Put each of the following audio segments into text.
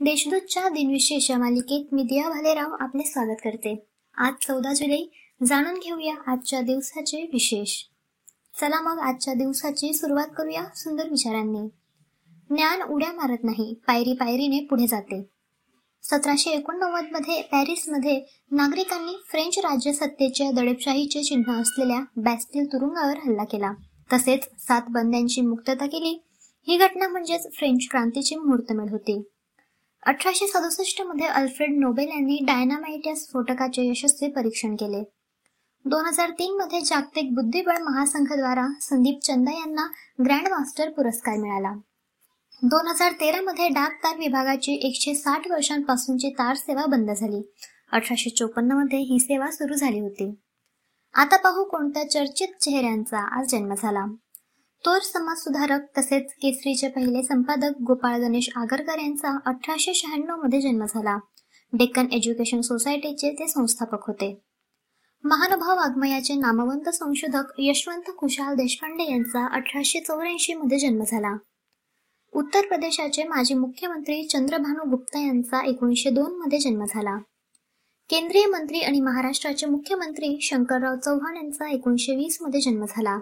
देशदूतच्या दिनविशेष या मालिकेत मी दिया भालेराव आपले स्वागत करते. आज चौदा जुलै. जाणून घेऊया आजच्या दिवसाचे विशेष. चला मग आजच्या दिवसाची सुरुवात करूया सुंदर विचारांनी. ज्ञान उड्या मारत नाही पायरी पायरीने पुढे जाते. सतराशे एकोणनव्वदमध्ये पॅरिसमध्ये नागरिकांनी फ्रेंच राज्यसत्तेच्या दडपशाहीचे चिन्ह असलेल्या बॅस्टिल तुरुंगावर हल्ला केला. तसेच सात बंद्यांची मुक्तता केली. ही घटना म्हणजेच फ्रेंच क्रांतीची मुहूर्तमेढ होती. अठराशे सदुसष्टमध्ये अल्फ्रेड नोबेल यांनी डायनामाइट या स्फोटकाचे यशस्वी परीक्षण केले. दोन हजार तीन मध्ये जागतिक बुद्धिबळ महासंघद्वारा संदीप चंदा यांना ग्रँड मास्टर पुरस्कार मिळाला. दोन हजार तेरा मध्ये डाक तार विभागाची एकशे साठ वर्षांपासूनची तार सेवा बंद झाली. अठराशे चोपन्नमध्ये ही सेवा सुरू झाली होती. आता पाहू कोणत्या चर्चित चेहऱ्यांचा आज जन्म झाला. तोर समाजसुधारक तसेच केसरीचे पहिले संपादक गोपाळ गणेश आगरकर यांचा अठराशे शहाण्णवमध्ये जन्म झाला. डेक्कन एज्युकेशन सोसायटीचे ते संस्थापक होते. महानुभाव वाङ्मयाचे नामवंत संशोधक यशवंत खुशाल देशपांडे यांचा अठराशे चौऱ्याऐंशी मध्ये जन्म झाला. उत्तर प्रदेशाचे माजी मुख्यमंत्री चंद्रभानू गुप्ता यांचा एकोणीसशे दोन मध्ये जन्म झाला. केंद्रीय मंत्री आणि महाराष्ट्राचे मुख्यमंत्री शंकरराव चव्हाण यांचा एकोणीसशे वीसमध्ये जन्म झाला.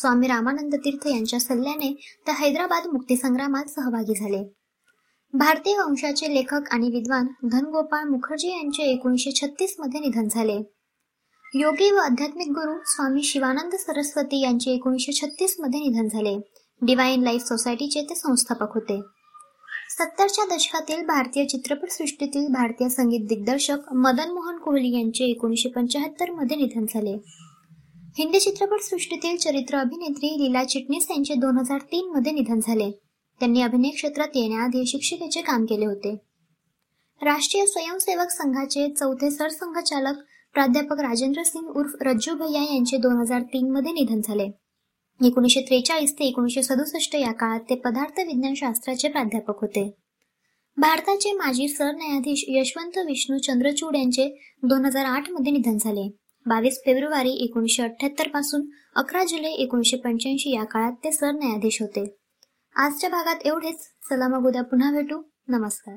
स्वामी रामानंद तीर्थ यांच्या सल्ल्याने ते हैदराबाद मुक्तीसंग्रामात सहभागी झाले. भारतीय वंशाचे लेखक आणि विद्वान धनगोपाळ मुखर्जी यांचे एकोणीसशे छत्तीसमध्ये निधन झाले. योगी व आध्यात्मिक गुरु स्वामी शिवानंद सरस्वती यांचे एकोणीसशे छत्तीसमध्ये निधन झाले. डिवाइन लाईफ सोसायटीचे ते संस्थापक होते. सत्तरच्या दशकातील भारतीय चित्रपटसृष्टीतील भारतीय संगीत दिग्दर्शक मदन मोहन कोहली यांचे एकोणीसशे पंच्याहत्तरमध्ये निधन झाले. हिंदी चित्रपटसृष्टीतील चरित्र अभिनेत्री लीला चिटणीस यांचे दोन हजार तीन मध्ये निधन झाले. त्यांनी अभिनय क्षेत्रात येण्याआधी शिक्षिकेचे काम केले होते. राष्ट्रीय स्वयंसेवक संघाचे चौथे सरसंघचालक प्राध्यापक राजेंद्र सिंग उर्फ रज्जू भैया यांचे दोन हजार तीन मध्ये निधन झाले. एकोणीसशे त्रेचाळीस ते एकोणीसशे सदुसष्ट या काळात ते पदार्थ विज्ञान शास्त्राचे प्राध्यापक होते. भारताचे माजी सरन्यायाधीश यशवंत विष्णू चंद्रचूड यांचे दोन हजार आठमध्ये निधन झाले. बावीस फेब्रुवारी एकोणीसशे अठ्ठ्याहत्तरपासून अकरा जुलै एकोणीसशे पंच्याऐंशी या काळात ते सरन्यायाधीश होते. आजच्या भागात एवढेच. चला मग उद्या पुन्हा भेटू. नमस्कार.